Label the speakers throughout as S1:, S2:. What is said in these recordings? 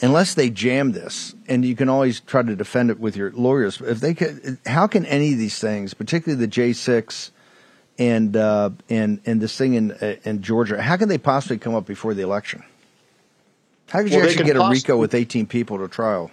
S1: unless they jam this, and you can always try to defend it with your lawyers. If they could, how can any of these things, particularly the J six and uh, and and this thing in uh, in Georgia, how can they possibly come up before the election? How could you
S2: Well, they
S1: actually get a RICO with eighteen people to trial?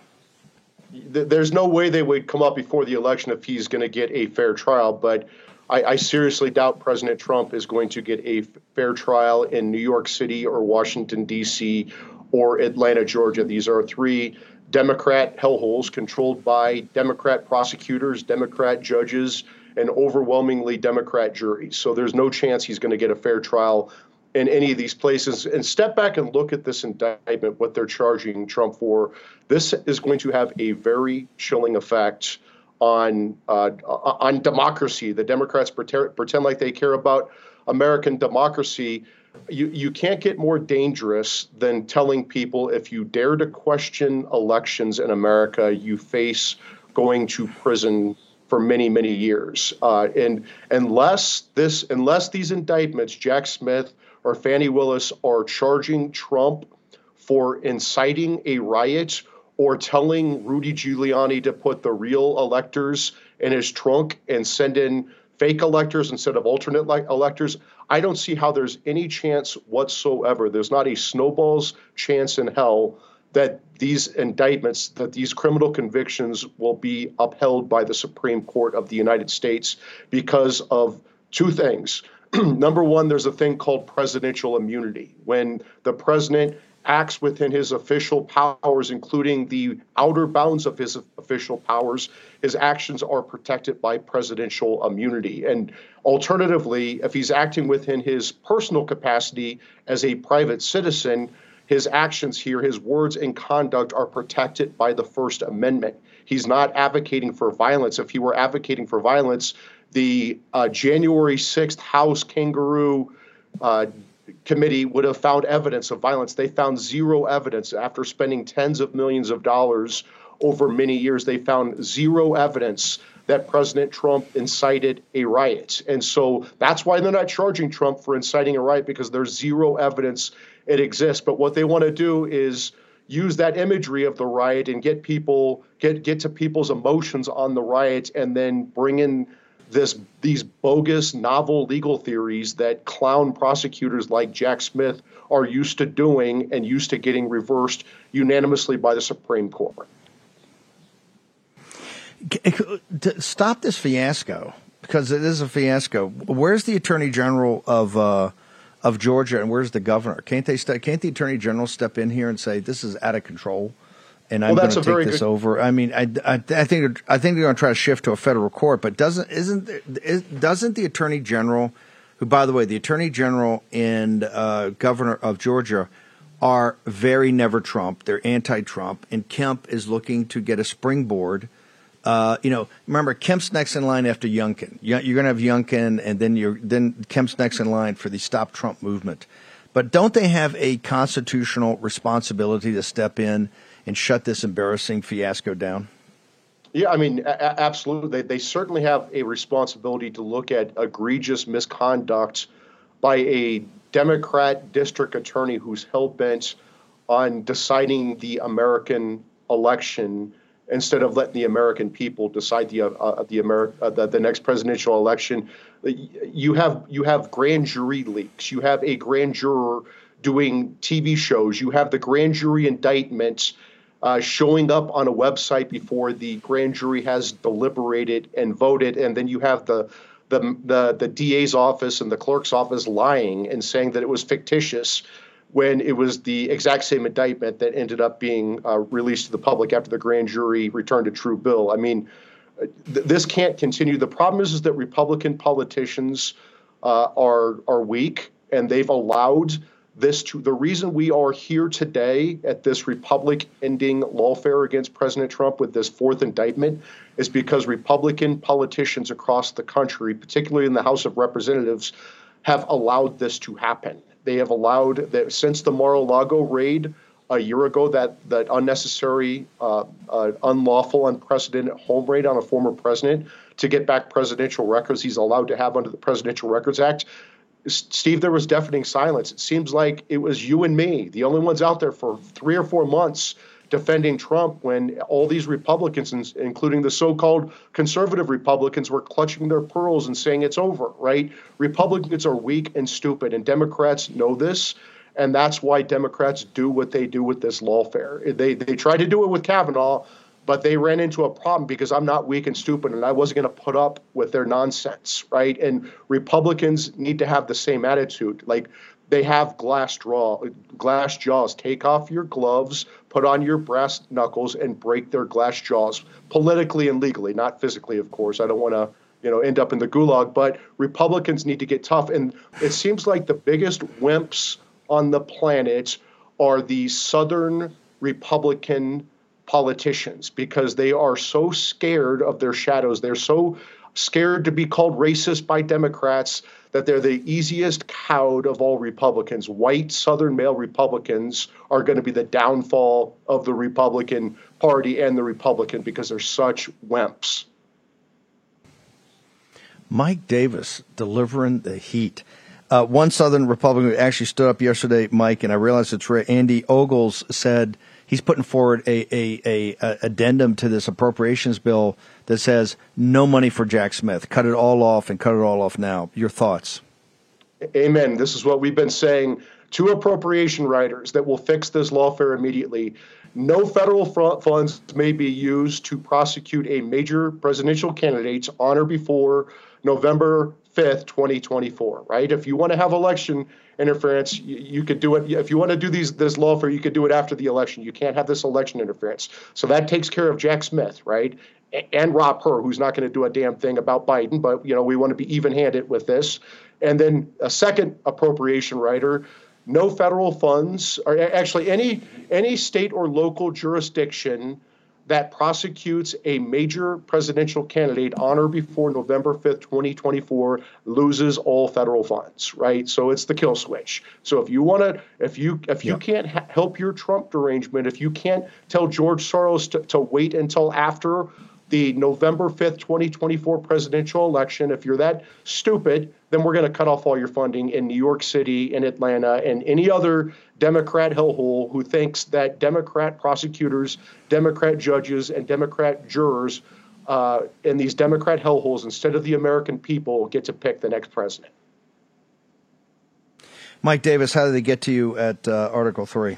S2: There's no way they would come up before the election if he's going to get a fair trial. But I, I seriously doubt President Trump is going to get a f- fair trial in New York City or Washington, D.C. or Atlanta, Georgia. These are three Democrat hellholes controlled by Democrat prosecutors, Democrat judges, and overwhelmingly Democrat juries. So there's no chance he's going to get a fair trial in any of these places and step back and look at this indictment, what they're charging Trump for. This is going to have a very chilling effect on uh, on democracy. The Democrats pretend, pretend like they care about American democracy. You you can't get more dangerous than telling people if you dare to question elections in America, you face going to prison for many many years. Uh, and unless this unless these indictments, Jack Smith or Fani Willis, are charging Trump for inciting a riot or telling Rudy Giuliani to put the real electors in his trunk and send in fake electors instead of alternate like electors, I don't see how there's any chance whatsoever. There's not a snowball's chance in hell that these indictments, that these criminal convictions will be upheld by the Supreme Court of the United States because of two things. Number one, there's a thing called presidential immunity. When the president acts within his official powers, including the outer bounds of his official powers, his actions are protected by presidential immunity. And alternatively, if he's acting within his personal capacity as a private citizen, his actions here, his words and conduct are protected by the First Amendment. He's not advocating for violence. If he were advocating for violence, the uh, January 6th House Kangaroo uh, Committee would have found evidence of violence. They found zero evidence after spending tens of millions of dollars over many years. They found zero evidence that President Trump incited a riot. And so that's why they're not charging Trump for inciting a riot because there's zero evidence it exists. But what they want to do is use that imagery of the riot and get people get get to people's emotions on the riot and then bring in this these bogus novel legal theories that clown prosecutors like Jack Smith are used to doing and used to getting reversed unanimously by the Supreme Court.
S1: to stop this fiasco because it is a fiasco. Where's the attorney general of uh, of Georgia and where's the governor? Can't they? St- can't the attorney general step in here and say this is out of control? And I'm going to take this
S2: good-
S1: over. I mean, I, I, I think I think they're going to try to shift to a federal court, but doesn't isn't doesn't the attorney general, who by the way, the attorney general and uh, governor of Georgia are very never Trump. They're anti-Trump, and Kemp is looking to get a springboard. Uh, you know, remember Kemp's next in line after Youngkin. You- You're going to have Youngkin, and then you're then Kemp's next in line for the Stop Trump movement. But don't they have a constitutional responsibility to step in and shut this embarrassing fiasco down?
S2: Yeah, I mean, a- absolutely. They, they certainly have a responsibility to look at egregious misconduct by a Democrat district attorney who's hell bent on deciding the American election instead of letting the American people decide the uh, uh, the, Ameri- uh, the the next presidential election. You have you have grand jury leaks. You have a grand juror doing TV shows. You have the grand jury indictments uh, showing up on a website before the grand jury has deliberated and voted, and then you have the the, the, the DA's office and the clerk's office lying and saying that it was fictitious when it was the exact same indictment that ended up being uh, released to the public after the grand jury returned a true bill. I mean, th- this can't continue. The problem is, is that Republican politicians uh, are are weak, and they've allowed this to. The reason we are here today at this Republic ending lawfare against President Trump with this fourth indictment is because Republican politicians across the country, particularly in the House of Representatives, have allowed this to happen. They have allowed that since the Mar-a-Lago raid a year ago, that that unnecessary, uh, uh, unlawful, unprecedented home raid on a former president to get back presidential records he's allowed to have under the Presidential Records Act. Steve, there was deafening silence. It seems like it was you and me, the only ones out there for three or four months defending Trump when all these Republicans, including the so called conservative Republicans, were clutching their pearls and saying it's over, right? Republicans are weak and stupid, and Democrats know this. And that's why Democrats do what they do with this lawfare. They, they tried to do it with Kavanaugh, but they ran into a problem because I'm not weak and stupid and I wasn't going to put up with their nonsense, right? And Republicans need to have the same attitude. Like they have glass draw, glass jaws. Take off your gloves, put on your brass knuckles, and break their glass jaws politically and legally, not physically, of course. I don't want to, you know, end up in the gulag. But Republicans need to get tough, and it seems like the biggest wimps on the planet are the Southern Republican politicians because they are so scared of their shadows. They're so scared to be called racist by Democrats that they're the easiest cowed of all Republicans. White Southern male Republicans are going to be the downfall of the Republican Party and the Republican because they're such wimps.
S1: Mike Davis delivering the heat. Uh, one Southern Republican actually stood up yesterday, Mike, and I realized it's. Andy Ogles said he's putting forward a, a, a, a addendum to this appropriations bill that says no money for Jack Smith. Cut it all off and cut it all off now. Your thoughts?
S2: Amen. This is what we've been saying to appropriation riders that will fix this lawfare immediately. No federal funds may be used to prosecute a major presidential candidate on or before November 5th, 2024, right? If you want to have election interference, you, you, could do it. If you want to do these this lawfare, you could do it after the election. You can't have this election interference. So that takes care of Jack Smith, right? and Rob Hur, who's not going to do a damn thing about Biden, but you know we want to be even-handed with this. And then a second appropriation rider, no federal funds, or actually any any state or local jurisdiction that prosecutes a major presidential candidate on or before November 5th, 2024 loses all federal funds, right? So it's the kill switch. So if you want to if you if you can't ha- help your Trump derangement, if you can't tell George Soros to, to wait until after the November 5th, 2024 presidential election, if you're that stupid, then we're going to cut off all your funding in New York City, in Atlanta, and any other Democrat hellhole who thinks that Democrat prosecutors, Democrat judges, and Democrat jurors uh, in these Democrat hellholes, instead of the American people, get to pick the next president.
S1: Mike Davis, how did they get to you at uh, Article 3?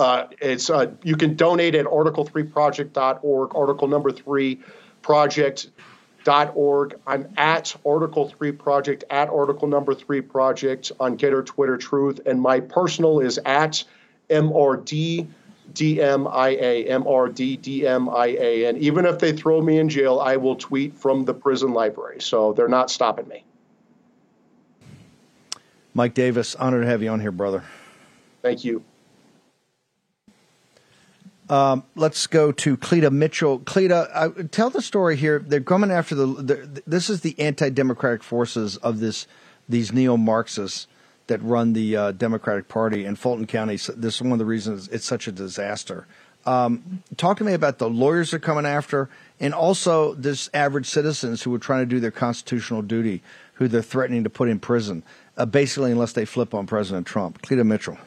S2: Uh, it's uh, you can donate at article3project.org, article number three project.org. I'm at article three project at article number three project on Gettr Twitter Truth, and my personal is at mrd. DMIA, MRD, DMIA. And even if they throw me in jail, I will tweet from the prison library. So they're not stopping me.
S1: Mike Davis, honored to have you on here, brother.
S2: Thank you.
S1: Um, let's go to Cleta Mitchell. Cleta, uh, tell the story here. They're coming after the, the this is the anti-democratic forces of this these neo-Marxists that run the uh, Democratic Party in Fulton County. So this is one of the reasons it's such a disaster. Um, talk to me about the lawyers they're coming after, and also this average citizens who are trying to do their constitutional duty, who they're threatening to put in prison, uh, basically unless they flip on President Trump. Cleta Mitchell.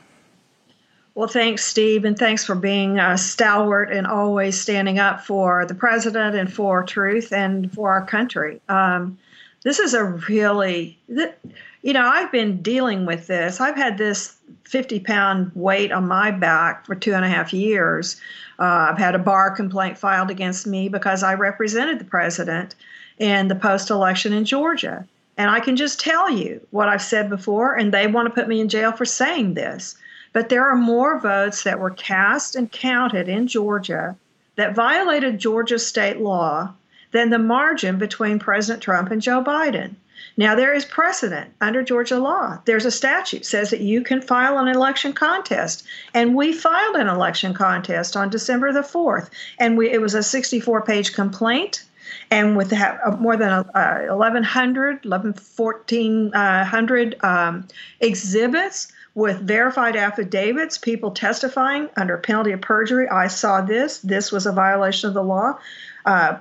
S3: Well, thanks, Steve, and thanks for being a stalwart and always standing up for the president and for truth and for our country. Um, this is a really, you know, I've been dealing with this. I've had this 50 pound weight on my back for two and a half years. Uh, I've had a bar complaint filed against me because I represented the president in the post election in Georgia. And I can just tell you what I've said before, and they want to put me in jail for saying this. But there are more votes that were cast and counted in Georgia that violated Georgia state law than the margin between President Trump and Joe Biden. Now there is precedent under Georgia law. There's a statute says that you can file an election contest, and we filed an election contest on December the 4th, and we it was a 64-page complaint and with uh, more than uh, 1,100, 1,400 um, exhibits with verified affidavits, people testifying under penalty of perjury. I saw this. This was a violation of the law. Uh,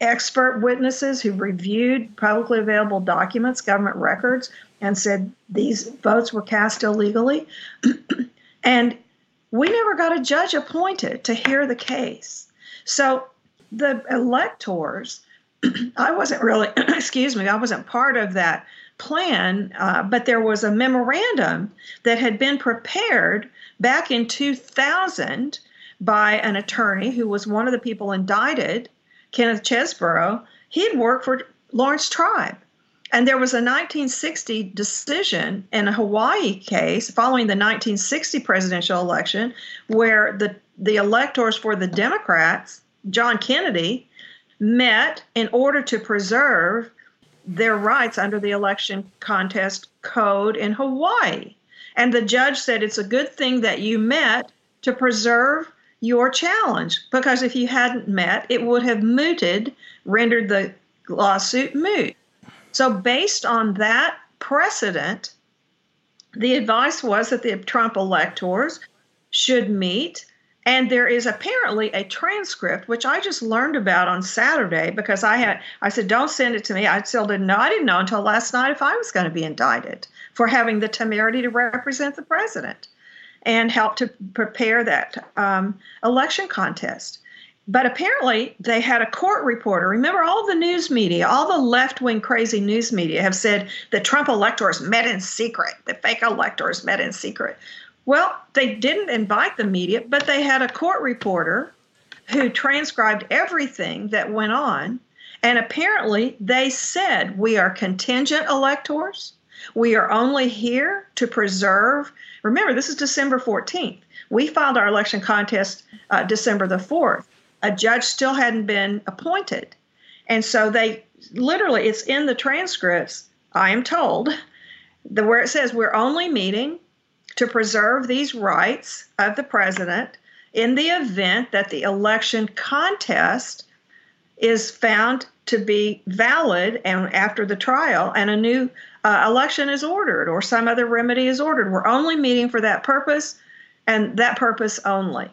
S3: expert witnesses who reviewed publicly available documents, government records, and said these votes were cast illegally. and we never got a judge appointed to hear the case. So the electors, I wasn't really, excuse me, I wasn't part of that plan, uh, but there was a memorandum that had been prepared back in 2000 by an attorney who was one of the people indicted, Kenneth Chesebro. He had worked for Laurence Tribe. And there was a 1960 decision in a Hawaii case following the 1960 presidential election where the, the electors for the Democrats John Kennedy met in order to preserve their rights under the election contest code in Hawaii. And the judge said it's a good thing that you met to preserve your challenge because if you hadn't met, it would have mooted, rendered the lawsuit moot. So, based on that precedent, the advice was that the Trump electors should meet and there is apparently a transcript which i just learned about on saturday because i had i said don't send it to me. I still didn't know. I didn't know until last night if i was going to be indicted for having the temerity to represent the president and help to prepare that um, election contest. But apparently they had a court reporter. Remember all the news media all the left-wing crazy news media have said the trump electors met in secret the fake electors met in secret well, they didn't invite the media, but they had a court reporter who transcribed everything that went on. And apparently, they said, We are contingent electors. We are only here to preserve. Remember, this is December 14th. We filed our election contest uh, December the 4th. A judge still hadn't been appointed. And so they literally, it's in the transcripts, I am told, the, where it says we're only meeting to preserve these rights of the president in the event that the election contest is found to be valid and after the trial and a new uh, election is ordered or some other remedy is ordered. We're only meeting for that purpose and that purpose only.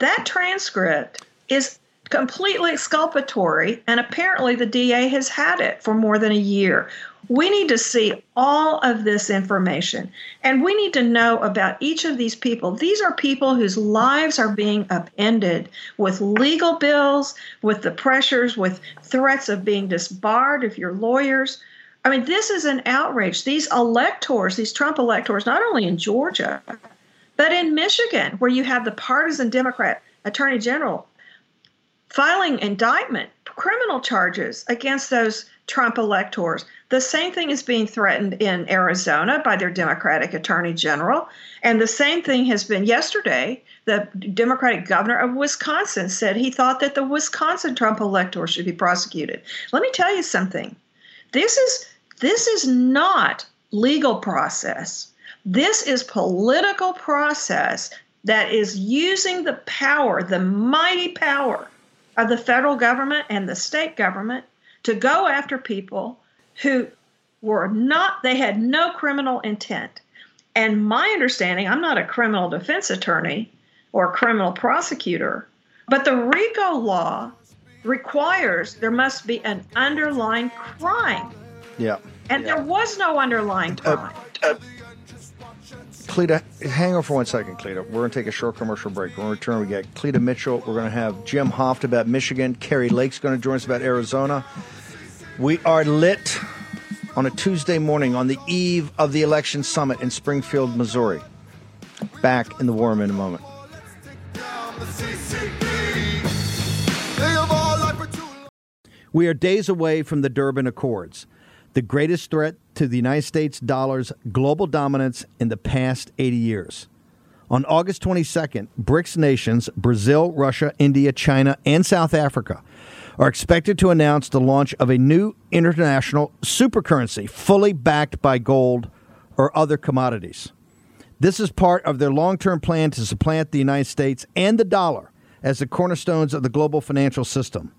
S3: That transcript is completely exculpatory, and apparently the DA has had it for more than a year. We need to see all of this information and we need to know about each of these people. These are people whose lives are being upended with legal bills, with the pressures, with threats of being disbarred if you're lawyers. I mean, this is an outrage. These electors, these Trump electors, not only in Georgia, but in Michigan, where you have the partisan Democrat attorney general filing indictment, criminal charges against those Trump electors. The same thing is being threatened in Arizona by their Democratic Attorney General. And the same thing has been yesterday. The Democratic governor of Wisconsin said he thought that the Wisconsin Trump electors should be prosecuted. Let me tell you something. This is this is not legal process. This is political process that is using the power, the mighty power of the federal government and the state government to go after people who were not, they had no criminal intent. And my understanding, I'm not a criminal defense attorney or criminal prosecutor, but the RICO law requires there must be an underlying crime.
S1: Yeah.
S3: And yeah. there was no underlying uh, crime. Uh, uh,
S1: Cleta, hang on for one second, Cleta. We're going to take a short commercial break. When we return, we get Cleta Mitchell. We're going to have Jim Hoft about Michigan. Kari Lake's going to join us about Arizona. We are lit on a Tuesday morning on the eve of the election summit in Springfield, Missouri. Back in the war room in a moment. We are days away from the Durban Accords, the greatest threat to the United States dollar's global dominance in the past 80 years. On August 22nd, BRICS nations, Brazil, Russia, India, China, and South Africa, are expected to announce the launch of a new international supercurrency fully backed by gold or other commodities. This is part of their long term plan to supplant the United States and the dollar as the cornerstones of the global financial system.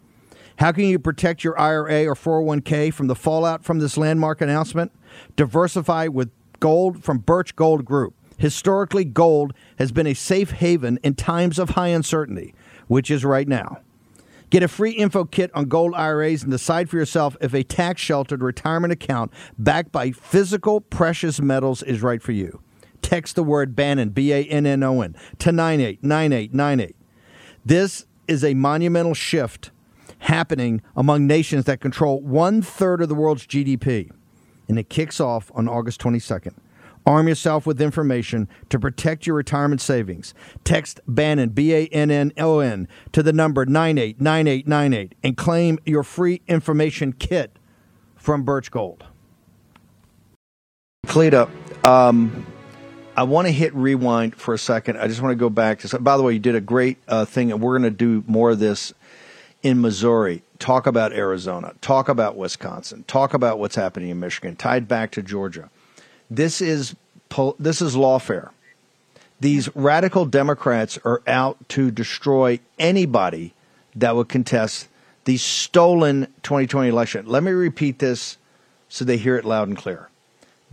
S1: How can you protect your IRA or 401k from the fallout from this landmark announcement? Diversify with gold from Birch Gold Group. Historically, gold has been a safe haven in times of high uncertainty, which is right now. Get a free info kit on gold IRAs and decide for yourself if a tax sheltered retirement account backed by physical precious metals is right for you. Text the word Bannon, B A N N O N, to 989898. This is a monumental shift happening among nations that control one third of the world's GDP. And it kicks off on August 22nd. Arm yourself with information to protect your retirement savings. Text Bannon, B A N N O N, to the number 989898 and claim your free information kit from Birch Gold. Cleta, um, I want to hit rewind for a second. I just want to go back to. By the way, you did a great uh, thing, and we're going to do more of this in Missouri. Talk about Arizona. Talk about Wisconsin. Talk about what's happening in Michigan. Tied back to Georgia. This is this is lawfare. These radical Democrats are out to destroy anybody that would contest the stolen 2020 election. Let me repeat this so they hear it loud and clear.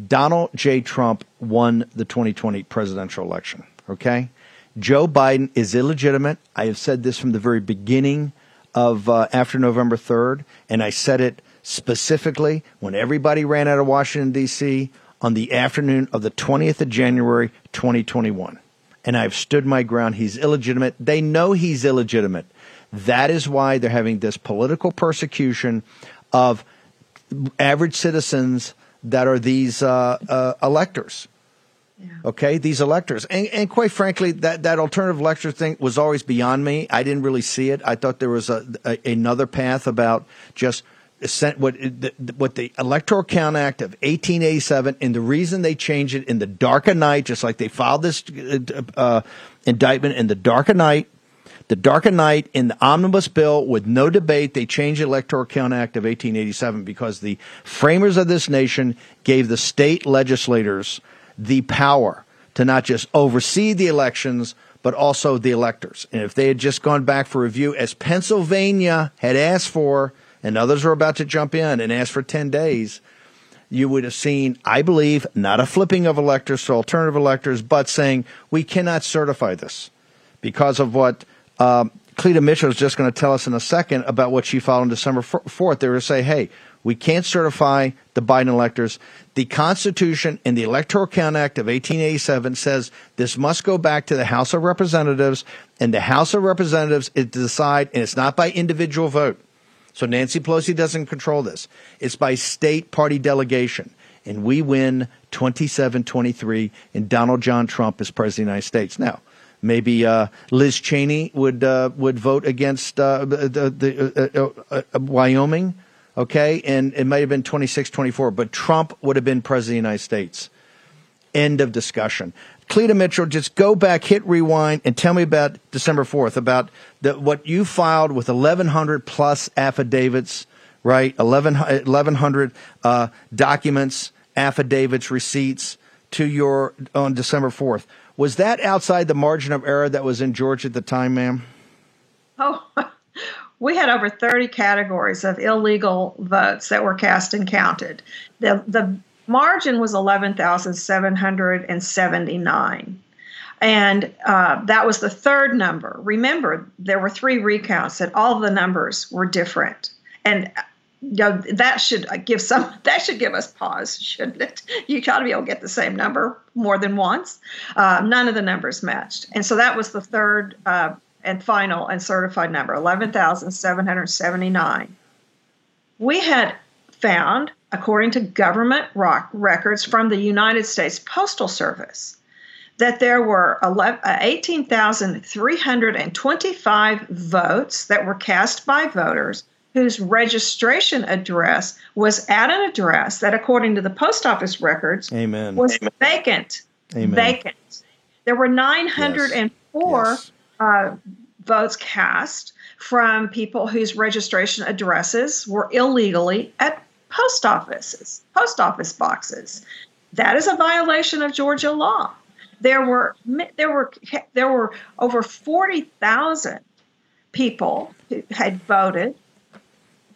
S1: Donald J. Trump won the 2020 presidential election. Okay? Joe Biden is illegitimate. I have said this from the very beginning of uh, after November 3rd, and I said it specifically when everybody ran out of Washington, D.C. on the afternoon of the 20th of January, 2021. And I've stood my ground. He's illegitimate. They know he's illegitimate. That is why they're having this political persecution of average citizens that are these uh, uh, electors. Okay, these electors, and, and quite frankly, that, that alternative elector thing was always beyond me. I didn't really see it. I thought there was a, a another path about just what the, what the Electoral Count Act of 1887, and the reason they changed it in the dark of night, just like they filed this uh, indictment in the dark of night, the dark of night in the omnibus bill with no debate, they changed the Electoral Count Act of 1887 because the framers of this nation gave the state legislators the power to not just oversee the elections, but also the electors. And if they had just gone back for review, as Pennsylvania had asked for, and others were about to jump in and ask for 10 days, you would have seen, I believe, not a flipping of electors to alternative electors, but saying we cannot certify this because of what um, Cleta Mitchell is just going to tell us in a second about what she filed on December 4th. They were to say, hey, we can't certify the Biden electors. The Constitution and the Electoral Count Act of 1887 says this must go back to the House of Representatives, and the House of Representatives is to decide, and it's not by individual vote. So Nancy Pelosi doesn't control this. It's by state party delegation. And we win 27 23, and Donald John Trump is president of the United States. Now, maybe uh, Liz Cheney would uh, would vote against uh, the, the uh, uh, uh, Wyoming okay? And it might have been 26, 24, but Trump would have been president of the United States. End of discussion. Cleta Mitchell, just go back, hit rewind, and tell me about December 4th, about the, what you filed with 1,100 plus affidavits, right? 1,100 uh, documents, affidavits, receipts to your on December 4th. Was that outside the margin of error that was in Georgia at the time, ma'am?
S3: Oh, we had over 30 categories of illegal votes that were cast and counted. The, the margin was 11,779. And uh, that was the third number. Remember, there were three recounts, and all the numbers were different. And you know, that should give some that should give us pause, shouldn't it? You got to be able to get the same number more than once. Uh, none of the numbers matched, and so that was the third uh, and final and certified number 11,779. We had found, according to government records from the United States Postal Service, that there were uh, 18,325 votes that were cast by voters whose registration address was at an address that, according to the post office records,
S1: Amen.
S3: was vacant.
S1: Amen.
S3: Vacant. There were 904
S1: Yes.
S3: Uh, votes cast from people whose registration addresses were illegally at post offices, post office boxes. That is a violation of Georgia law. There were there were there were over 40,000 people who had voted.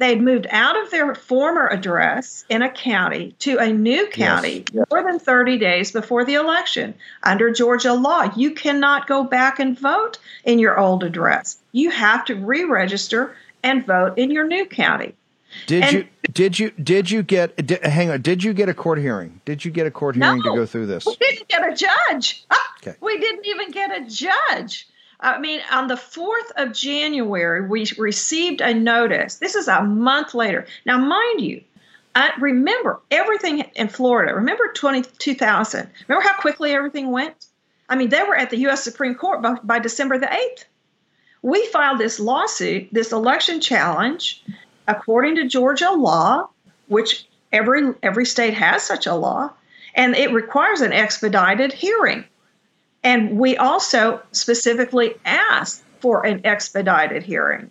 S3: They'd moved out of their former address in a county to a new county more than 30 days before the election. Under Georgia law, you cannot go back and vote in your old address. You have to re-register and vote in your new county.
S1: Did
S3: And-
S1: you did you did you get did, hang on? Did you get a court hearing? Did you get a court hearing
S3: No.
S1: to go through this?
S3: We didn't get a judge.
S1: Okay.
S3: We didn't even get a judge. I mean, on the 4th of January, we received a notice. This is a month later. Now, mind you, I remember everything in Florida. Remember 20, 2000. Remember how quickly everything went? I mean, they were at the U.S. Supreme Court by, by December the 8th. We filed this lawsuit, this election challenge, according to Georgia law, which every every state has such a law, and it requires an expedited hearing. And we also specifically asked for an expedited hearing.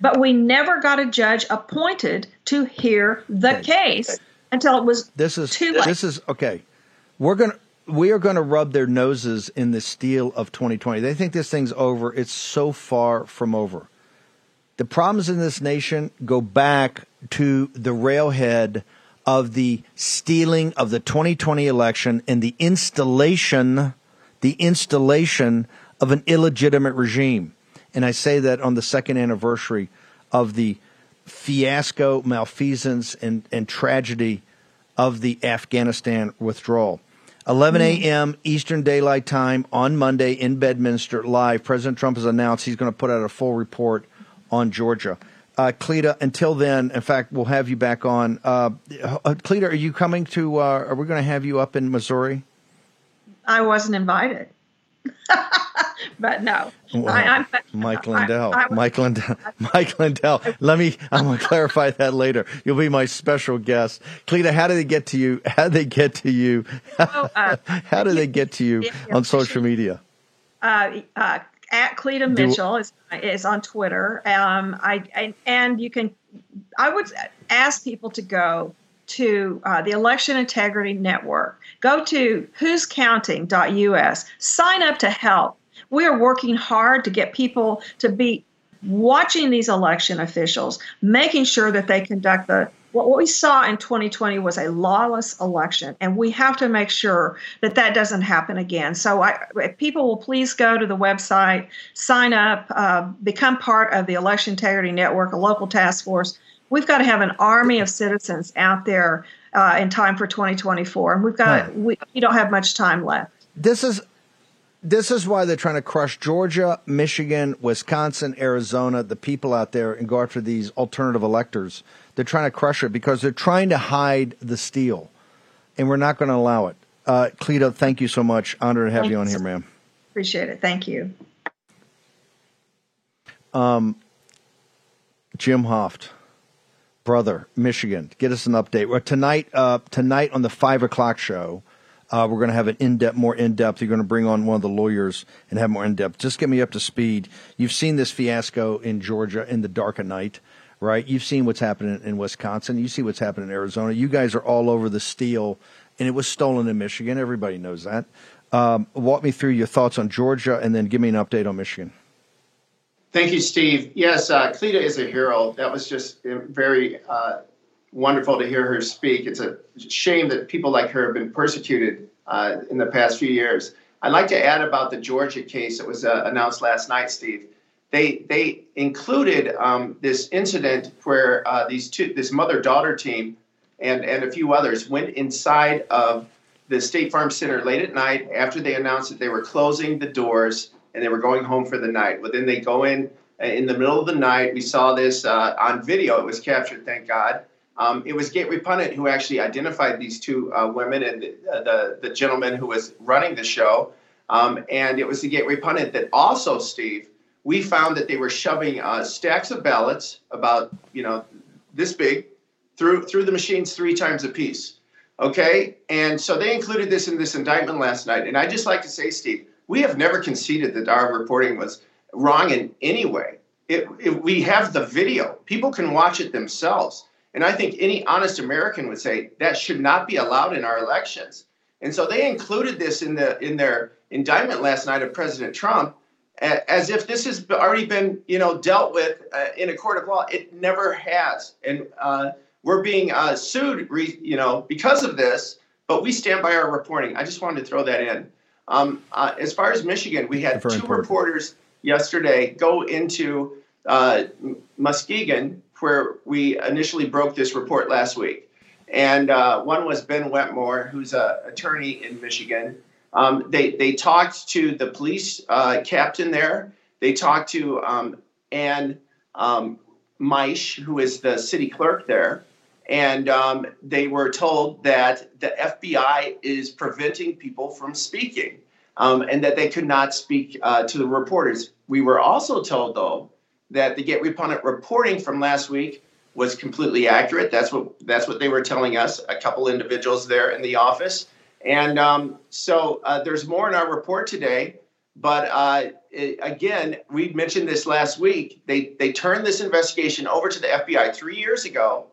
S3: But we never got a judge appointed to hear the
S1: Okay.
S3: case until it was
S1: This is
S3: too late.
S1: this is okay. We're gonna we are gonna rub their noses in the steal of 2020. They think this thing's over. It's so far from over. The problems in this nation go back to the railhead of the stealing of the 2020 election and the installation, the installation of an illegitimate regime. And I say that on the second anniversary of the fiasco, malfeasance, and, and tragedy of the Afghanistan withdrawal. 11 a.m. Eastern Daylight Time on Monday in Bedminster live. President Trump has announced he's going to put out a full report on Georgia. Uh, Cleta, until then, in fact, we'll have you back on. Uh, uh, Cleta, are you coming to? Uh, are we going to have you up in Missouri?
S3: I wasn't invited. but no.
S1: Wow.
S3: I, I'm,
S1: Mike Lindell.
S3: I-
S1: Mike Lindell. Mike Lindell. Let me. I'm going to clarify that later. You'll be my special guest. Cleta, how did they get to you? How did they get to you?
S3: Well, uh,
S1: how did they get to you on social media?
S3: uh, uh, at Cleta Mitchell is, is on Twitter. Um, I, I and you can. I would ask people to go to uh, the Election Integrity Network. Go to who'scounting.us. Sign up to help. We are working hard to get people to be watching these election officials, making sure that they conduct the what we saw in 2020 was a lawless election, and we have to make sure that that doesn't happen again. So, I, if people will please go to the website, sign up, uh, become part of the Election Integrity Network, a local task force. We've got to have an army of citizens out there uh, in time for 2024, and we've got
S1: Right.
S3: we, we don't have much time left.
S1: This is this is why they're trying to crush Georgia, Michigan, Wisconsin, Arizona, the people out there, and go after these alternative electors. They're trying to crush it because they're trying to hide the steal, and we're not going to allow it. Uh, Cleta, thank you so much. Honored to have you on here, ma'am.
S3: Appreciate it. Thank you.
S1: Um, Jim Hoft, brother, Michigan. Get us an update. Well, tonight, uh, tonight on the five o'clock show, uh, we're going to have an in depth, more in depth. You're going to bring on one of the lawyers and have more in depth. Just get me up to speed. You've seen this fiasco in Georgia in the dark of night, right? You've seen what's happening in Wisconsin. You see what's happening in Arizona. You guys are all over the steal, and it was stolen in Michigan. Everybody knows that. Um, walk me through your thoughts on Georgia, and then give me an update on Michigan.
S4: Thank you, Steve. Yes, uh, Cleta is a hero. That was just uh, very uh, wonderful to hear her speak. It's a shame that people like her have been persecuted uh, in the past few years. I'd like to add about the Georgia case that was uh, announced last night, Steve. They they included um, this incident where uh, these two, this mother-daughter team, and and a few others went inside of the State Farm Center late at night after they announced that they were closing the doors and they were going home for the night. But then they go in uh, in the middle of the night. We saw this uh, on video. It was captured, thank God. Um, it was Gateway Pundit who actually identified these two uh, women and uh, the, the gentleman who was running the show. Um, and it was the Gateway Pundit that also, Steve, we found that they were shoving uh, stacks of ballots about you know this big through through the machines three times a piece. Okay, and so they included this in this indictment last night. And I just like to say, Steve, we have never conceded that our reporting was wrong in any way. It, it, we have the video; people can watch it themselves. And I think any honest American would say that should not be allowed in our elections. And so they included this in the in their indictment last night of President Trump as if this has already been you know dealt with uh, in a court of law. It never has, and uh, we're being uh, sued you know because of this. But we stand by our reporting. I just wanted to throw that in. Um, uh, as far as Michigan, we had two important. reporters yesterday go into uh, Muskegon where we initially broke this report last week. And uh, one was Ben Wetmore, who's an attorney in Michigan. Um, they, they talked to the police uh, captain there. They talked to um, Ann um, Meisch, who is the city clerk there. And um, they were told that the FBI is preventing people from speaking um, and that they could not speak uh, to the reporters. We were also told, though, that the Gateway Pundit reporting from last week was completely accurate. That's what that's what they were telling us. A couple individuals there in the office, and um, so uh, there's more in our report today. But uh, it, again, we mentioned this last week. They they turned this investigation over to the FBI three years ago.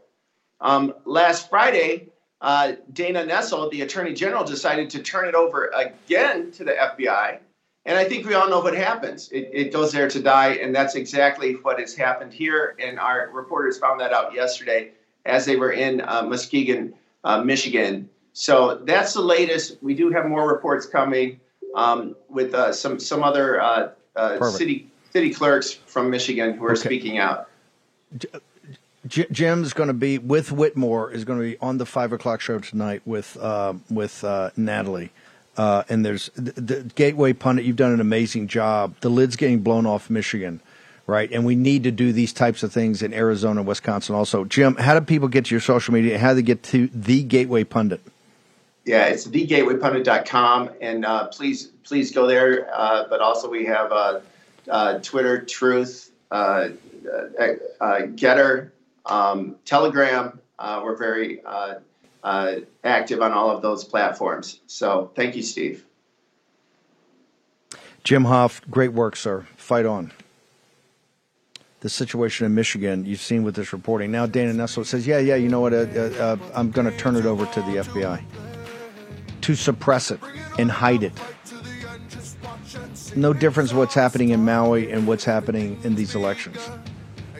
S4: Um, last Friday, uh, Dana Nessel, the Attorney General, decided to turn it over again to the FBI and I think we all know what happens. It, it, goes there to die, and that's exactly what has happened here. And our reporters found that out yesterday as they were in uh, Muskegon, uh, Michigan. So that's the latest. We do have more reports coming um, with uh, some some other uh, uh, city city clerks from Michigan who are okay. speaking out.
S1: J- Jim's going to be with Whitmore is going to be on the five o'clock show tonight with uh, with Natalie. Uh, and there's the, the, Gateway Pundit. You've done an amazing job. The lid's getting blown off Michigan, right? And we need to do these types of things in Arizona, Wisconsin, also. Jim, how do people get to your social media? How do they get to the Gateway Pundit?
S4: Yeah, it's thegatewaypundit.com, and uh, please please go there. Uh, but also we have uh, uh, Twitter, Truth, uh, Gettr, um, Telegram. we're very uh, active on all of those platforms. So thank you, Steve.
S1: Jim Hoft, great work, sir. Fight on. The situation in Michigan, you've seen with this reporting. Now Dana Nessel says, yeah, yeah, you know what? Uh, uh, uh I'm going to turn it over to the FBI to suppress it and hide it. No difference what's happening in Maui and what's happening in these elections.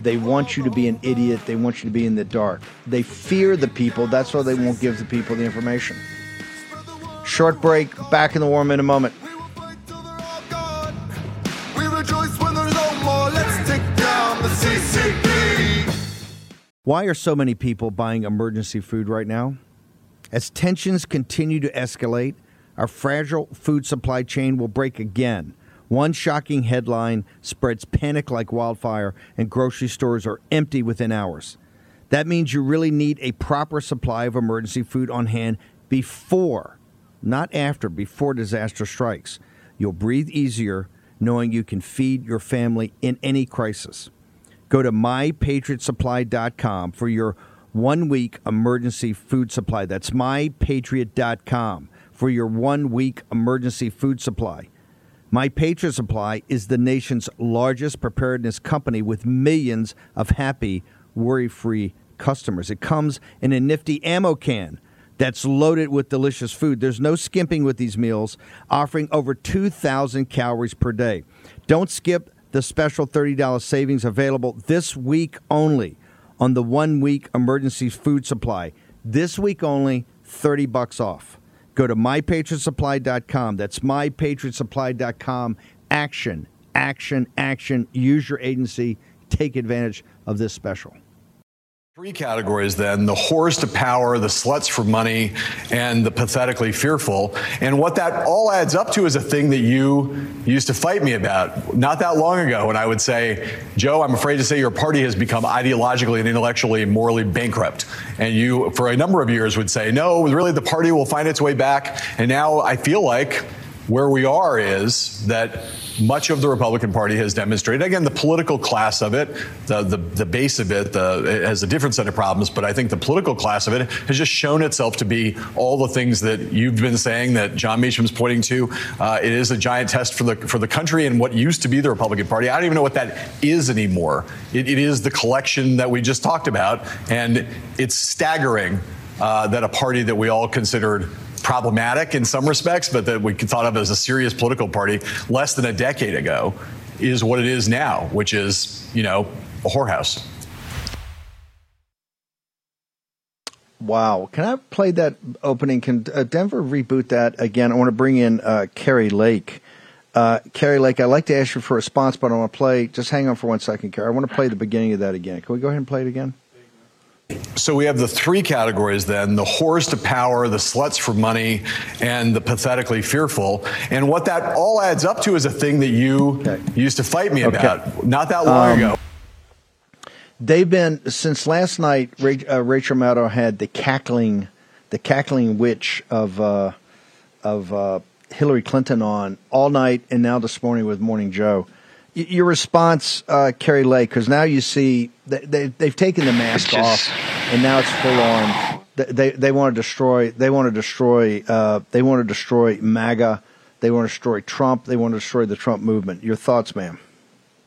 S1: They want you to be an idiot. They want you to be in the dark. They fear the people. That's why they won't give the people the information. Short break. Back in the warm in a moment. Why are so many people buying emergency food right now? As tensions continue to escalate, our fragile food supply chain will break again one shocking headline spreads panic like wildfire, and grocery stores are empty within hours. That means you really need a proper supply of emergency food on hand before, not after, before disaster strikes. You'll breathe easier knowing you can feed your family in any crisis. Go to mypatriotsupply.com for your one week emergency food supply. That's mypatriot.com for your one week emergency food supply. My Patriot Supply is the nation's largest preparedness company with millions of happy, worry free customers. It comes in a nifty ammo can that's loaded with delicious food. There's no skimping with these meals, offering over 2,000 calories per day. Don't skip the special $30 savings available this week only on the one week emergency food supply. This week only, 30 bucks off. Go to mypatriotsupply.com. That's mypatriotsupply.com. Action, action, action. Use your agency. Take advantage of this special.
S5: Three categories then the whores to power, the sluts for money, and the pathetically fearful. And what that all adds up to is a thing that you used to fight me about not that long ago when I would say, Joe, I'm afraid to say your party has become ideologically and intellectually and morally bankrupt. And you, for a number of years, would say, no, really, the party will find its way back. And now I feel like where we are is that much of the Republican Party has demonstrated, again, the political class of it, the, the, the base of it, the, it has a different set of problems, but I think the political class of it has just shown itself to be all the things that you've been saying that Jon Meacham's pointing to. Uh, it is a giant test for the, for the country and what used to be the Republican Party. I don't even know what that is anymore. it, it is the collection that we just talked about, and it's staggering uh, that a party that we all considered problematic in some respects, but that we thought of as a serious political party less than a decade ago is what it is now, which is, you know, a whorehouse.
S1: Wow. Can I play that opening? Can uh, Denver reboot that again? I want to bring in uh, Kari Lake. Uh, Kari Lake, I'd like to ask you for a response, but I want to play, just hang on for one second, Kari. I want to play the beginning of that again. Can we go ahead and play it again?
S5: So we have the three categories then the whores to power, the sluts for money, and the pathetically fearful. And what that all adds up to is a thing that you okay. used to fight me okay. about not that long um, ago.
S1: They've been since last night. Uh, Rachel Maddow had the cackling, the cackling witch of uh, of uh, Hillary Clinton on all night, and now this morning with Morning Joe your response, uh, Kari Lake, because now you see they, they have taken the mask just, off, and now it's full on. They they want to destroy. They want to destroy. Uh, they want to destroy MAGA. They want to destroy Trump. They want to destroy the Trump movement. Your thoughts, ma'am?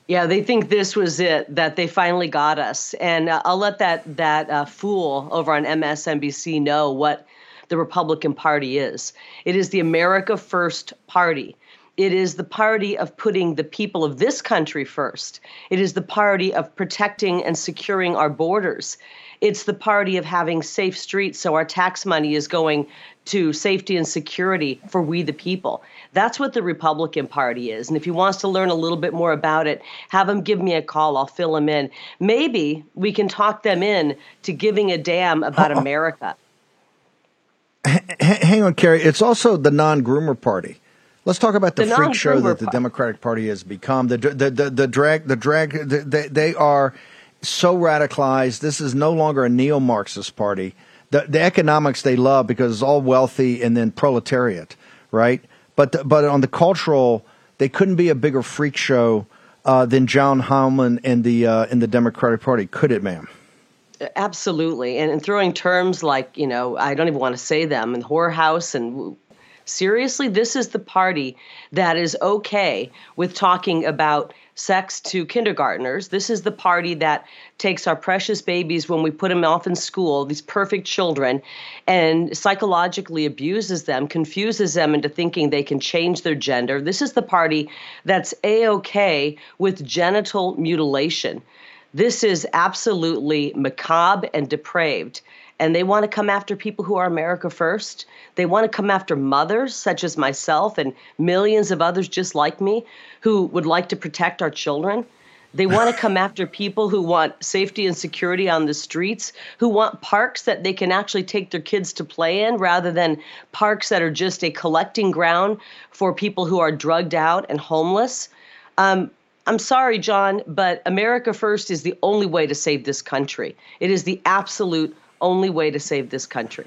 S6: Yeah, they think this was it. That they finally got us, and uh, I'll let that that uh, fool over on MSNBC know what the Republican Party is. It is the America First Party. It is the party of putting the people of this country first. It is the party of protecting and securing our borders. It's the party of having safe streets so our tax money is going to safety and security for we the people. That's what the Republican Party is. And if he wants to learn a little bit more about it, have him give me a call. I'll fill him in. Maybe we can talk them in to giving a damn about America.
S1: Hang on, Kari. It's also the non groomer party. Let's talk about the, the freak show that the Democratic Party has become. The the the, the drag the drag the, they are so radicalized. This is no longer a neo-Marxist party. The the economics they love because it's all wealthy and then proletariat, right? But the, but on the cultural, they couldn't be a bigger freak show uh, than John Heilemann and the uh, in the Democratic Party, could it, ma'am?
S6: Absolutely, and, and throwing terms like you know I don't even want to say them and whorehouse and Seriously, this is the party that is okay with talking about sex to kindergartners. This is the party that takes our precious babies when we put them off in school, these perfect children, and psychologically abuses them, confuses them into thinking they can change their gender. This is the party that's A OK with genital mutilation. This is absolutely macabre and depraved and they want to come after people who are America first. They want to come after mothers such as myself and millions of others just like me who would like to protect our children. They want to come after people who want safety and security on the streets, who want parks that they can actually take their kids to play in rather than parks that are just a collecting ground for people who are drugged out and homeless. Um, I'm sorry, John, but America First is the only way to save this country. It is the absolute only way to save this country.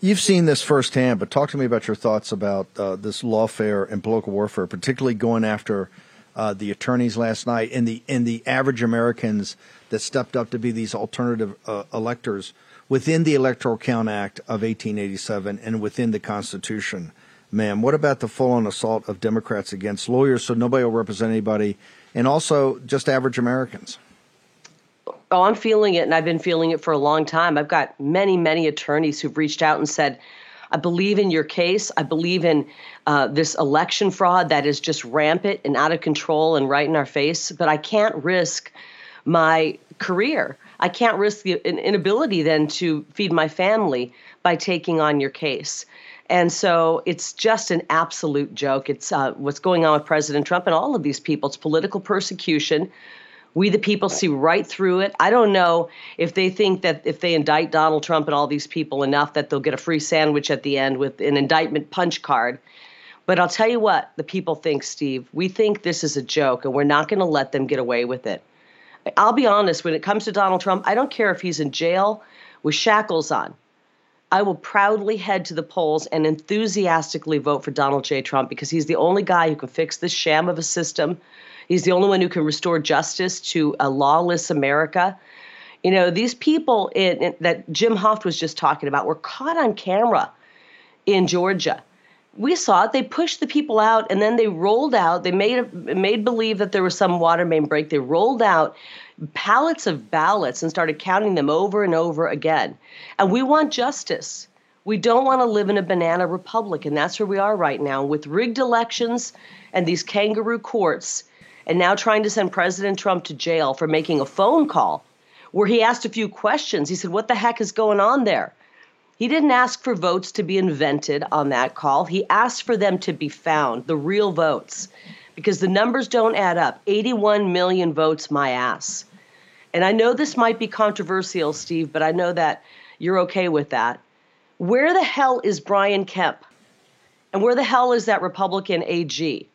S1: You've seen this firsthand, but talk to me about your thoughts about uh, this lawfare and political warfare, particularly going after uh, the attorneys last night and the and the average Americans that stepped up to be these alternative uh, electors within the Electoral Count Act of 1887 and within the Constitution. Ma'am, what about the full-on assault of Democrats against lawyers so nobody will represent anybody, and also just average Americans?
S6: Oh, I'm feeling it, and I've been feeling it for a long time. I've got many, many attorneys who've reached out and said, I believe in your case. I believe in uh, this election fraud that is just rampant and out of control and right in our face, but I can't risk my career. I can't risk the inability then to feed my family by taking on your case. And so it's just an absolute joke. It's uh, what's going on with President Trump and all of these people. It's political persecution we, the people, see right through it. I don't know if they think that if they indict Donald Trump and all these people enough that they'll get a free sandwich at the end with an indictment punch card. But I'll tell you what the people think, Steve. We think this is a joke, and we're not going to let them get away with it. I'll be honest, when it comes to Donald Trump, I don't care if he's in jail with shackles on. I will proudly head to the polls and enthusiastically vote for Donald J. Trump because he's the only guy who can fix this sham of a system. He's the only one who can restore justice to a lawless America. You know, these people in, in, that Jim Hoft was just talking about were caught on camera in Georgia. We saw it. They pushed the people out, and then they rolled out. They made made believe that there was some water main break. They rolled out pallets of ballots and started counting them over and over again. And we want justice. We don't want to live in a banana republic, and that's where we are right now with rigged elections and these kangaroo courts, and now trying to send President Trump to jail for making a phone call where he asked a few questions. He said, What the heck is going on there? He didn't ask for votes to be invented on that call. He asked for them to be found, the real votes, because the numbers don't add up. 81 million votes, my ass. And I know this might be controversial, Steve, but I know that you're okay with that. Where the hell is Brian Kemp? And where the hell is that Republican AG?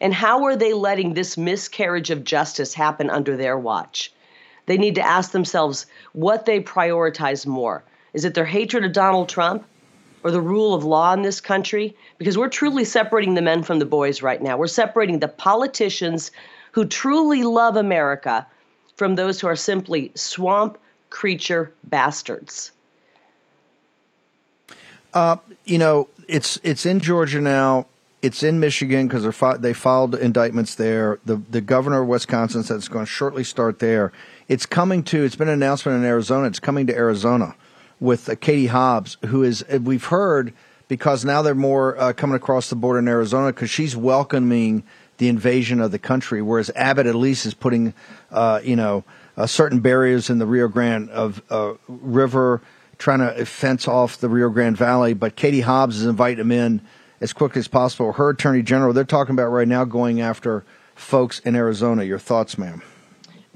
S6: And how are they letting this miscarriage of justice happen under their watch? They need to ask themselves what they prioritize more is it their hatred of Donald Trump or the rule of law in this country? Because we're truly separating the men from the boys right now. We're separating the politicians who truly love America from those who are simply swamp creature bastards.
S1: Uh, you know, it's it's in Georgia now. It's in Michigan because fi- they filed indictments there. The the governor of Wisconsin said it's going to shortly start there. It's coming to. It's been an announcement in Arizona. It's coming to Arizona with uh, Katie Hobbs, who is we've heard because now they're more uh, coming across the border in Arizona because she's welcoming the invasion of the country, whereas Abbott at least is putting, uh, you know, uh, certain barriers in the Rio Grande of uh, River, trying to fence off the Rio Grande Valley. But Katie Hobbs is inviting them in as quickly as possible. Her attorney general, they're talking about right now going after folks in Arizona. Your thoughts, ma'am?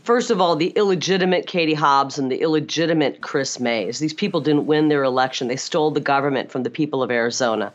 S6: first of all, the illegitimate Katie Hobbs and the illegitimate Chris Mayes. These people didn't win their election. They stole the government from the people of Arizona.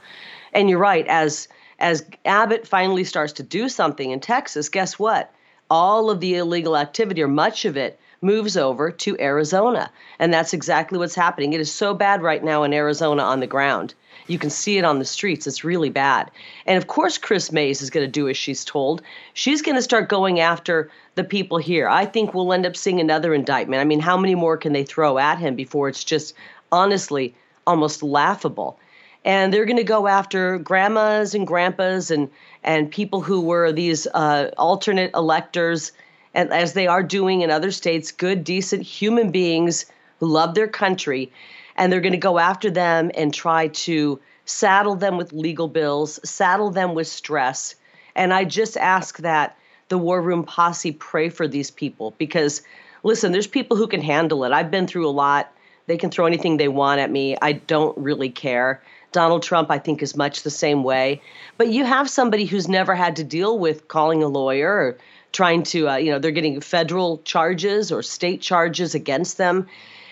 S6: And you're right, as as Abbott finally starts to do something in Texas, guess what? All of the illegal activity or much of it moves over to Arizona. And that's exactly what's happening. It is so bad right now in Arizona on the ground. You can see it on the streets. It's really bad. And of course, Chris Mayes is going to do as she's told. She's going to start going after the people here. I think we'll end up seeing another indictment. I mean, how many more can they throw at him before it's just honestly almost laughable? And they're going to go after grandmas and grandpas and and people who were these uh, alternate electors, and as they are doing in other states, good, decent human beings who love their country and they're going to go after them and try to saddle them with legal bills, saddle them with stress. And I just ask that the War Room posse pray for these people because, listen, there's people who can handle it. I've been through a lot. They can throw anything they want at me. I don't really care. Donald Trump, I think, is much the same way. But you have somebody who's never had to deal with calling a lawyer or trying to, uh, you know, they're getting federal charges or state charges against them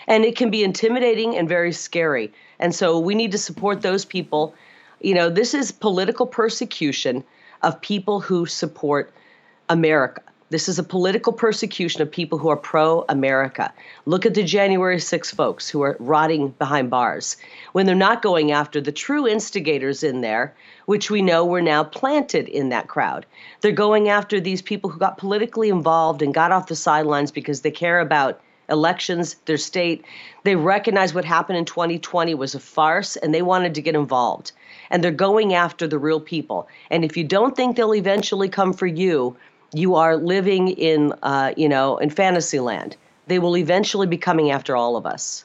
S6: and it can be intimidating and very scary. And so we need to support those people. You know, this is political persecution of people who support America. This is a political persecution of people who are pro America. Look at the January 6 folks who are rotting behind bars when they're not going after the true instigators in there, which we know were now planted in that crowd. They're going after these people who got politically involved and got off the sidelines because they care about elections, their state. They recognize what happened in 2020 was a farce and they wanted to get involved. And they're going after the real people. And if you don't think they'll eventually come for you, you are living in, uh, you know, in fantasy land. They will eventually be coming after all of us.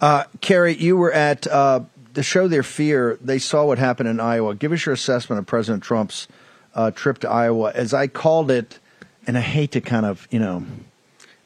S1: Uh, Kari, you were at uh, the show Their Fear. They saw what happened in Iowa. Give us your assessment of President Trump's uh, trip to Iowa. As I called it, and I hate to kind of, you know,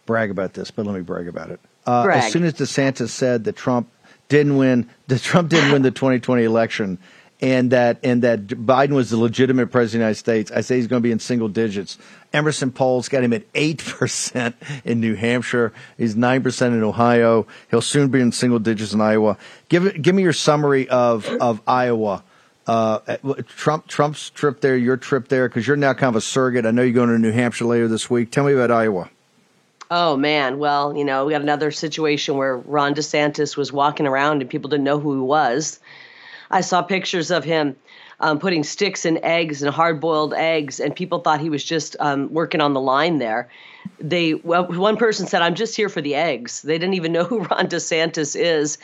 S1: brag about this, but let me brag about it. Uh, brag. As soon as DeSantis said that Trump didn't win, that Trump didn't win the 2020 election, and that and that Biden was the legitimate president of the United States, I say he's going to be in single digits. Emerson polls got him at eight percent in New Hampshire. He's nine percent in Ohio. He'll soon be in single digits in Iowa. Give give me your summary of of Iowa uh, Trump Trump's trip there, your trip there, because you're now kind of a surrogate. I know you're going to New Hampshire later this week. Tell me about Iowa.
S6: Oh man, well, you know, we got another situation where Ron DeSantis was walking around and people didn't know who he was. I saw pictures of him um, putting sticks in eggs and hard-boiled eggs, and people thought he was just um, working on the line there. They well, one person said, "I'm just here for the eggs." They didn't even know who Ron DeSantis is,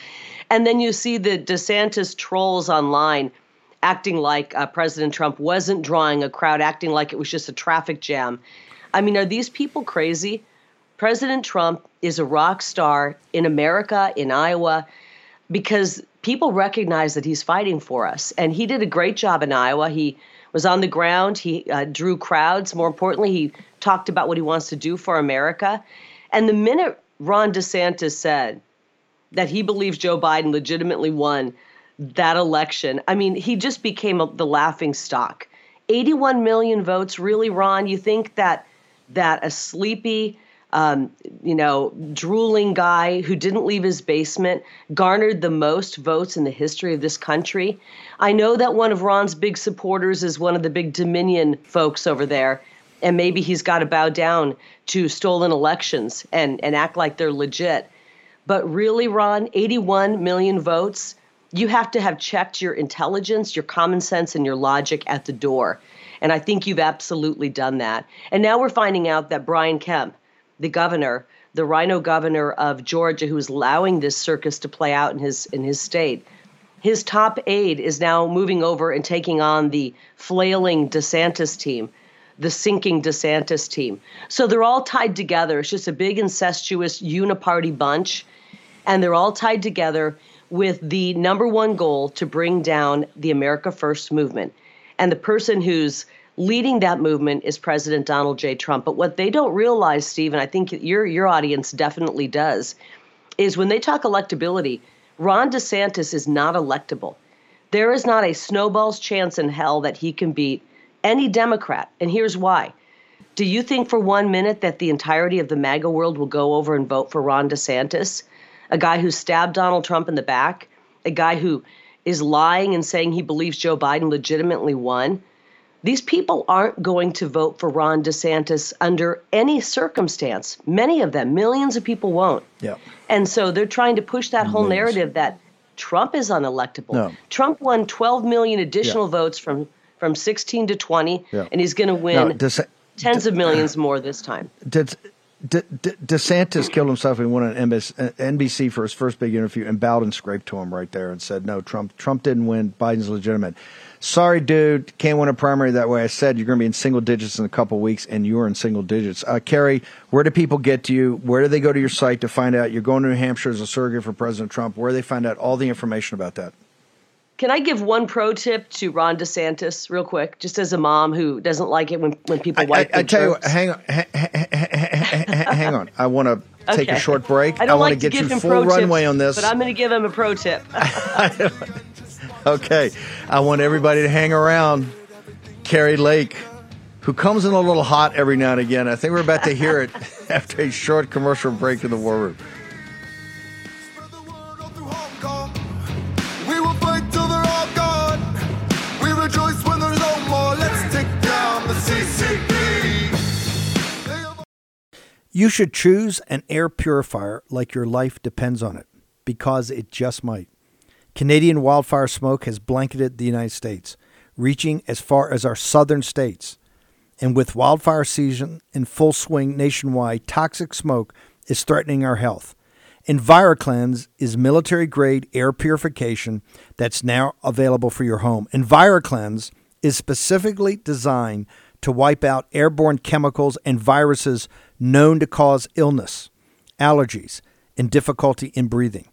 S6: and then you see the DeSantis trolls online acting like uh, President Trump wasn't drawing a crowd, acting like it was just a traffic jam. I mean, are these people crazy? President Trump is a rock star in America, in Iowa, because people recognize that he's fighting for us. And he did a great job in Iowa. He was on the ground, he uh, drew crowds. More importantly, he talked about what he wants to do for America. And the minute Ron DeSantis said that he believes Joe Biden legitimately won that election, I mean, he just became a, the laughing stock. 81 million votes, really, Ron? You think that that a sleepy, um, you know, drooling guy who didn't leave his basement garnered the most votes in the history of this country. I know that one of Ron's big supporters is one of the big Dominion folks over there, and maybe he's got to bow down to stolen elections and, and act like they're legit. But really, Ron, 81 million votes, you have to have checked your intelligence, your common sense, and your logic at the door. And I think you've absolutely done that. And now we're finding out that Brian Kemp, the governor, the RINO governor of Georgia, who's allowing this circus to play out in his in his state. His top aide is now moving over and taking on the flailing DeSantis team, the sinking DeSantis team. So they're all tied together. It's just a big incestuous uniparty bunch, and they're all tied together with the number one goal to bring down the America First movement. And the person who's leading that movement is President Donald J. Trump. But what they don't realize, Steve, and I think your your audience definitely does, is when they talk electability, Ron DeSantis is not electable. There is not a snowball's chance in hell that he can beat any Democrat. And here's why. Do you think for one minute that the entirety of the MAGA world will go over and vote for Ron DeSantis? A guy who stabbed Donald Trump in the back, a guy who is lying and saying he believes Joe Biden legitimately won. These people aren't going to vote for Ron DeSantis under any circumstance. Many of them, millions of people won't.
S1: Yeah.
S6: And so they're trying to push that whole narrative that Trump is unelectable.
S1: No.
S6: Trump won 12 million additional votes from from 16 to 20,
S1: Yeah.
S6: and he's going to
S1: Now,
S6: win
S1: Desa-
S6: tens of millions more this time.
S1: Did, De, De, DeSantis killed himself and went on NBC, for his first big interview, and Bowden scraped to him right there and said, "No, Trump Trump didn't win. Biden's legitimate." Sorry, dude, can't win a primary that way. I said you're going to be in single digits in a couple weeks, and you are in single digits. Uh, Kari, where do people get to you? Where do they go to your site to find out? You're going to New Hampshire as a surrogate for President Trump. Where do they find out all the information about that?
S6: Can I give one pro tip to Ron DeSantis real quick, just as a mom who doesn't like it when, when people
S1: I,
S6: wipe
S1: I, I
S6: their
S1: tell you what, hang on, ha- ha- ha- ha- ha- hang on. I want to take a short break.
S6: I don't
S1: want
S6: like
S1: to get you full runway
S6: tips,
S1: on this.
S6: but I'm going to give him a pro tip.
S1: Okay. I want everybody to hang around. Kari Lake, who comes in a little hot every now and again. I think we're about to hear it after a short commercial break in the war room.
S7: You should choose an air purifier like your life depends on it, because it just might. Canadian wildfire smoke has blanketed the United States, reaching as far as our southern states. And with wildfire season in full swing nationwide, toxic smoke is threatening our health. EnviroKlenz is military grade air purification that's now available for your home. EnviroKlenz is specifically designed to wipe out airborne chemicals and viruses known to cause illness, allergies, and difficulty in breathing.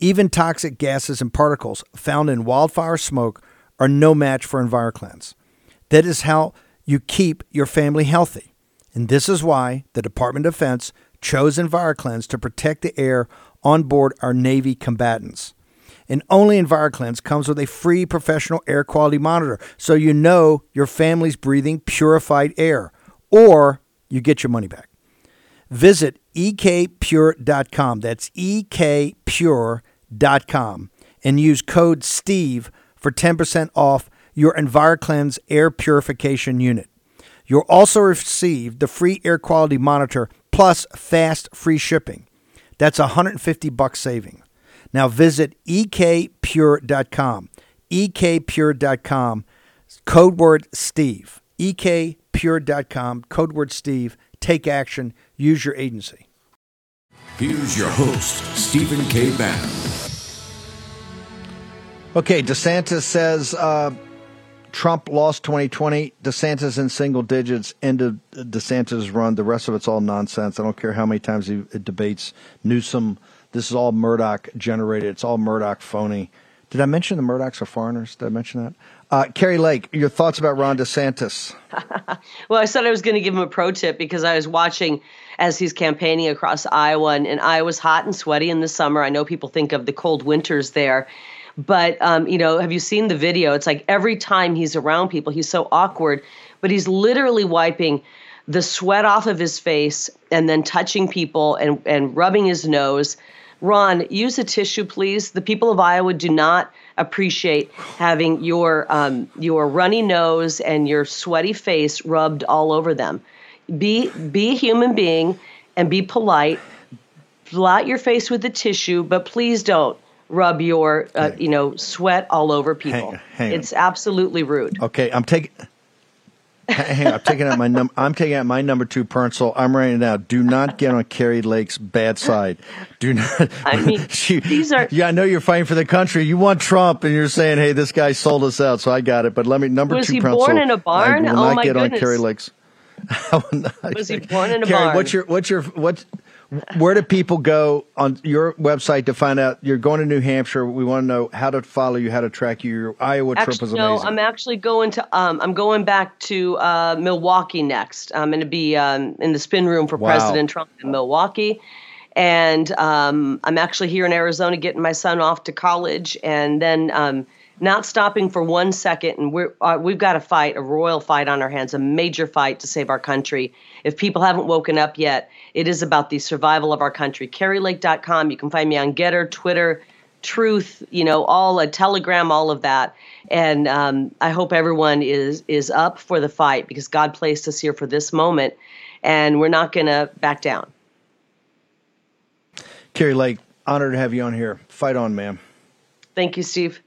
S7: Even toxic gases and particles found in wildfire smoke are no match for EnviroKlenz. That is how you keep your family healthy. And this is why the Department of Defense chose EnviroKlenz to protect the air on board our Navy combatants. And only EnviroKlenz comes with a free professional air quality monitor so you know your family's breathing purified air or you get your money back. Visit ekpure.com. That's ekpure.com and use code STEVE for 10% off your EnviroKlenz air purification unit. You'll also receive the free air quality monitor plus fast free shipping. That's 150 bucks saving. Now visit ekpure.com. ekpure.com. Code word Steve. ekpure.com. Code word Steve. Take action. Use your agency.
S8: Here's your host, Stephen K. Bannon.
S1: Okay, DeSantis says uh, Trump lost 2020. DeSantis in single digits. End of DeSantis' run. The rest of it's all nonsense. I don't care how many times he debates Newsom. This is all Murdoch generated. It's all Murdoch phony. Did I mention the Murdochs are foreigners? Did I mention that? Uh, Kari Lake, your thoughts about Ron DeSantis?
S6: well, I said I was going to give him a pro tip because I was watching as he's campaigning across Iowa, and, and Iowa's hot and sweaty in the summer. I know people think of the cold winters there. But um, you know, have you seen the video? It's like every time he's around people, he's so awkward, but he's literally wiping the sweat off of his face and then touching people and, and rubbing his nose. Ron, use a tissue, please. The people of Iowa do not appreciate having your um, your runny nose and your sweaty face rubbed all over them. Be be a human being and be polite. Blot your face with the tissue, but please don't rub your uh, you know sweat all over people.
S1: Hang, hang
S6: it's absolutely rude.
S1: Okay, I'm taking. Hang on, I'm taking out my num- I'm taking out my number two pencil. I'm writing it out. Do not get on Kari Lake's bad side. Do not.
S6: I mean,
S1: she,
S6: these are.
S1: Yeah, I know you're fighting for the country. You want Trump, and you're saying, "Hey, this guy sold us out." So I got it. But let me number
S6: Was
S1: two
S6: he
S1: pencil.
S6: born in a barn?
S1: I will
S6: Oh,
S1: not
S6: my
S1: get
S6: goodness.
S1: on Kari Lake's.
S6: Was he born in a
S1: Kari,
S6: barn?
S1: what's your what's your what? Where do people go on your website to find out you're going to New Hampshire? We want to know how to follow you, how to track you. Your Iowa trip
S6: Actually,
S1: was
S6: no. I'm actually going to. Um, I'm going back to uh, Milwaukee next. I'm going to be um, in the spin room for
S1: Wow.
S6: President Trump in Milwaukee, and um, I'm actually here in Arizona getting my son off to college, and then um, not stopping for one second. And we're uh, we've got a fight, a royal fight on our hands, a major fight to save our country. If people haven't woken up yet, it is about the survival of our country. KariLake.com. You can find me on Gettr, Twitter. Truth, you know, all a Telegram, all of that, and um, I hope everyone is is up for the fight because God placed us here for this moment, and we're not going to back down.
S1: Kari Lake, honored to have you on here. Fight on, ma'am.
S6: Thank you, Steve.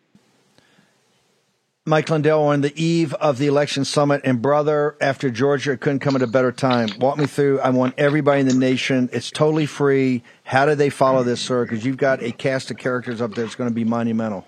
S1: Mike Lindell on the eve of the election summit, and brother, after Georgia, it couldn't come at a better time. Walk me through. I want everybody in the nation. It's totally free. How do they follow this, sir? Because you've got a cast of characters up there that's going to be monumental.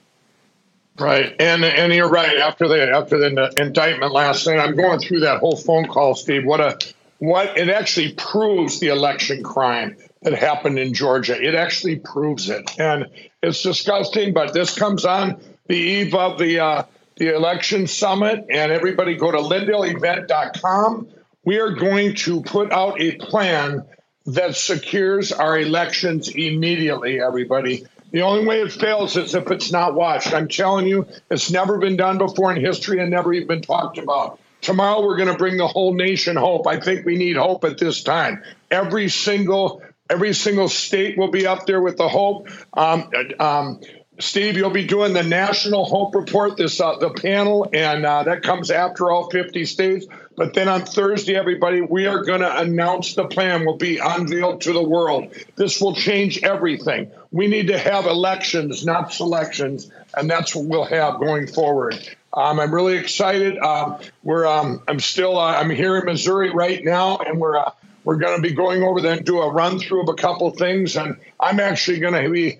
S9: Right, and and you're right. After the after the indictment last night, I'm going through that whole phone call, Steve. What a what it actually proves the election crime that happened in Georgia. It actually proves it, and it's disgusting. But this comes on the eve of the uh, the election summit, and everybody go to LindellEvent.com. We are going to put out a plan that secures our elections immediately. Everybody. The only way it fails is if it's not watched. I'm telling you, it's never been done before in history and never even been talked about. Tomorrow, we're going to bring the whole nation hope. I think we need hope at this time. Every single every single state will be up there with the hope. Um, um, Steve, you'll be doing the National Hope Report, this uh, the panel, and uh, that comes after all 50 states. But then on Thursday, everybody, we are going to announce the plan will be unveiled to the world. This will change everything. We need to have elections, not selections, and that's what we'll have going forward. Um, I'm really excited. Um, we're um, I'm still uh, I'm here in Missouri right now, and we're uh, we're going to be going over there and do a run through of a couple things, and I'm actually going to be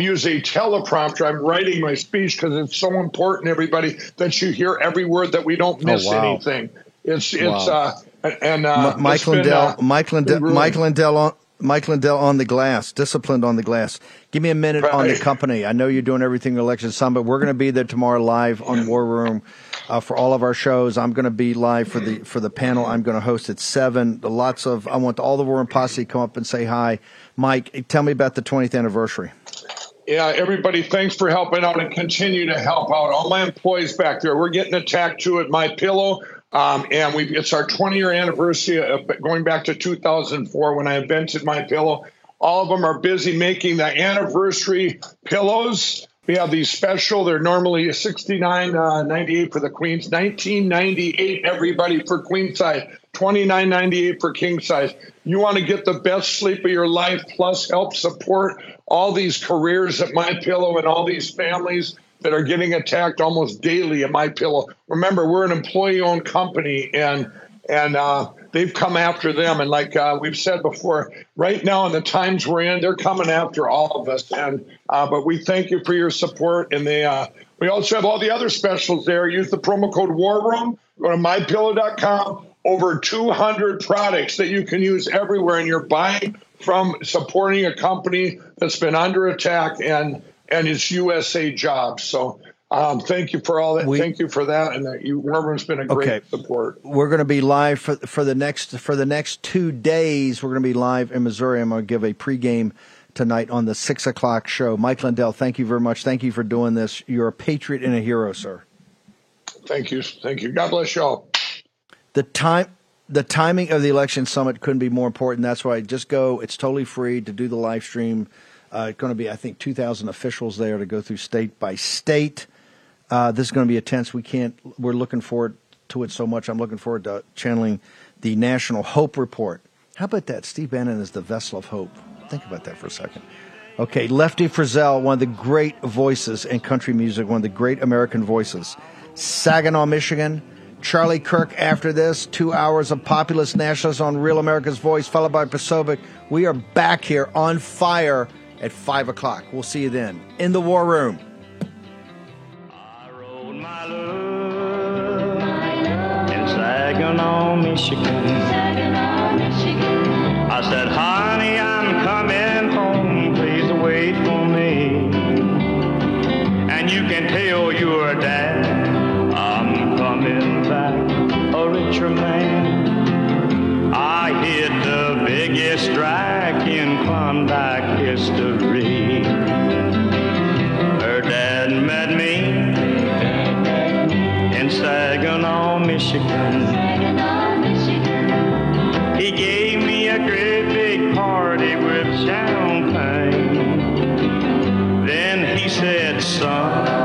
S9: use a teleprompter. I'm writing my speech because it's so important, everybody, that you hear every word that we don't miss
S1: Oh, wow.
S9: anything. It's it's
S1: Wow.
S9: uh and uh,
S1: M- Mike
S9: it's been,
S1: Lindell,
S9: uh,
S1: Mike Lindell. Mike Lindell on. Mike Lindell on the glass, disciplined on the glass. Give me a minute on the company. I know you're doing everything election summit. We're going to be there tomorrow live on War Room uh, for all of our shows. I'm going to be live for the for the panel. I'm going to host at seven. Lots of I want all the War Room posse to come up and say hi. Mike, tell me about the 20th anniversary.
S9: Yeah, everybody, thanks for helping out and continue to help out. All my employees back there, we're getting attacked too at My Pillow. Um, and we it's our 20 year anniversary of going back to 2004 when I invented My Pillow. All of them are busy making the anniversary pillows. We have these special. They're normally 69, uh, 98 for the queens, 1998 everybody for queen size. twenty nine ninety eight for king size. You want to get the best sleep of your life, plus help support all these careers at My Pillow and all these families that are getting attacked almost daily at My Pillow. Remember, we're an employee-owned company, and and uh, they've come after them. And like uh, we've said before, right now in the times we're in, they're coming after all of us. And uh, but we thank you for your support. And they uh, we also have all the other specials there. Use the promo code War Room. Go to mypillow.com. Over 200 products that you can use everywhere, and you're buying from supporting a company that's been under attack and and it's USA jobs. So um, thank you for all that.
S10: We-
S9: thank you for that, and that you, everyone's been a great
S10: Okay.
S9: support.
S10: We're going to be live for for the next for the next two days. We're going to be live in Missouri. I'm going to give a pregame tonight on the six o'clock show. Mike Lindell, thank you very much. Thank you for doing this. You're a patriot and a hero, sir.
S9: Thank you, thank you. God bless y'all.
S10: The time. The timing of the election summit couldn't be more important. That's why just go. It's totally free to do the live stream. Uh, it's going to be, I think, 2,000 officials there to go through state by state. Uh, this is going to be intense. We can't. We're looking forward to it so much. I'm looking forward to channeling the National Hope Report. How about that? Steve Bannon is the vessel of hope. Think about that for a second. Okay, Lefty Frizzell, one of the great voices in country music, one of the great American voices. Saginaw, Michigan. Charlie Kirk after this. Two hours of populist nationalism on Real America's Voice, followed by Posobiec. We are back here on fire at 5 o'clock. We'll see you then in the War Room.
S11: in Saginaw, Michigan. I said, honey, I'm coming home. Please wait for me. And you can tell your dad I'm coming a richer man. I hit the biggest strike in Klondike history. Her dad met me in Saginaw, Michigan. He gave me a great big party with champagne. Then he said, son,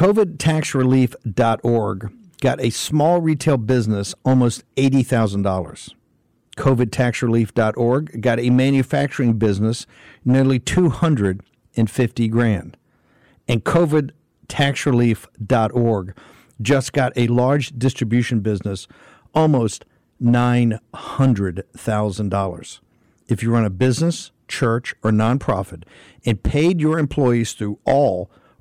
S1: COVIDtaxrelief.org got a small retail business almost $80,000. COVIDtaxrelief.org got a manufacturing business nearly 250 grand. And COVIDtaxrelief.org just got a large distribution business almost $900,000. If you run a business, church, or nonprofit and paid your employees through all